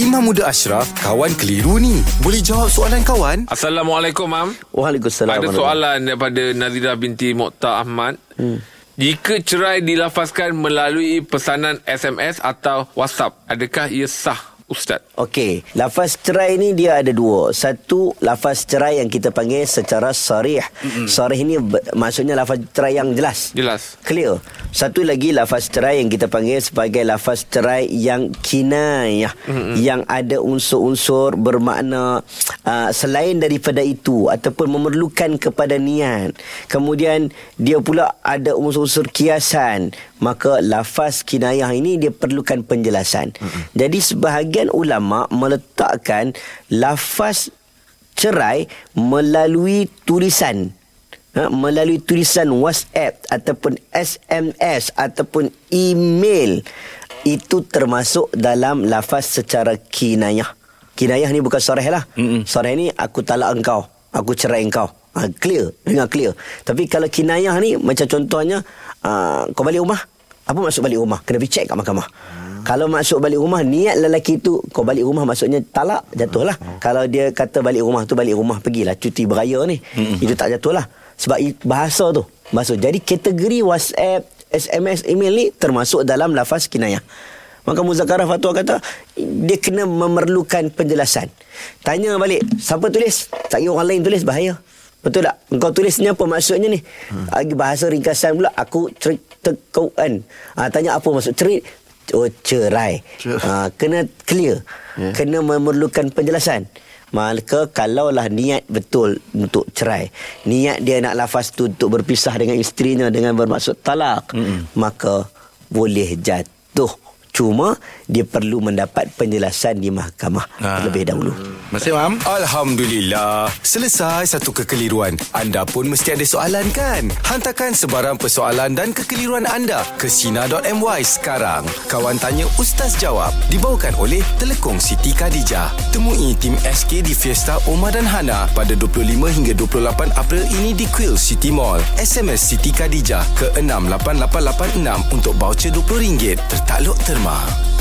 Imam Muda Ashraf, kawan keliru ni. Boleh jawab soalan kawan? Assalamualaikum, Mam. Waalaikumsalam. Ada soalan daripada Nazira binti Mokhtar Ahmad. Hmm. Jika cerai dilafazkan melalui pesanan SMS atau WhatsApp, adakah ia sah? Ustaz. Okey, lafaz cerai ni dia ada dua. Satu, lafaz cerai yang kita panggil secara sarih. Mm-hmm. Sarih ni maksudnya lafaz cerai yang jelas. Jelas. Clear. Satu lagi lafaz cerai yang kita panggil sebagai lafaz cerai yang kinayah. Mm-hmm. Yang ada unsur-unsur bermakna uh, selain daripada itu ataupun memerlukan kepada niat. Kemudian dia pula ada unsur-unsur kiasan. Maka lafaz kinayah ini dia perlukan penjelasan. Mm-hmm. Jadi sebahagian sebahagian ulama meletakkan lafaz cerai melalui tulisan ha, melalui tulisan WhatsApp ataupun SMS ataupun email itu termasuk dalam lafaz secara kinayah. Kinayah ni bukan sarih lah. Mm sarih ni aku talak engkau aku cerai engkau. Ha, clear dengan clear. Tapi kalau kinayah ni macam contohnya uh, kau balik rumah apa maksud balik rumah kena pergi check kat mahkamah kalau masuk balik rumah niat lelaki tu kau balik rumah maksudnya talak jatuhlah. Hmm. Kalau dia kata balik rumah tu balik rumah pergilah cuti beraya ni. Hmm. Itu tak jatuhlah. Sebab bahasa tu. Maksud jadi kategori WhatsApp, SMS, email ni termasuk dalam lafaz kinayah. Maka Muzakarah Fatwa kata dia kena memerlukan penjelasan. Tanya balik, siapa tulis? Tak orang lain tulis bahaya. Betul tak? Engkau tulisnya apa maksudnya ni? Hmm. Bahasa ringkasan pula aku cerita kau kan. Ha, tanya apa maksud cerita? oh cerai. Ha, kena clear. Yeah. Kena memerlukan penjelasan. Maka kalaulah niat betul untuk cerai, niat dia nak lafaz tu untuk berpisah dengan isterinya dengan bermaksud talak, mm-hmm. maka boleh jatuh Cuma dia perlu mendapat penjelasan di mahkamah ha. terlebih dahulu. Masih Mam? Alhamdulillah. Selesai satu kekeliruan. Anda pun mesti ada soalan kan? Hantarkan sebarang persoalan dan kekeliruan anda ke Sina.my sekarang. Kawan Tanya Ustaz Jawab dibawakan oleh Telekong Siti Khadijah. Temui tim SK di Fiesta Omar dan Hana pada 25 hingga 28 April ini di Quill City Mall. SMS Siti Khadijah ke 68886 untuk baucer RM20 tertakluk terma. Roma.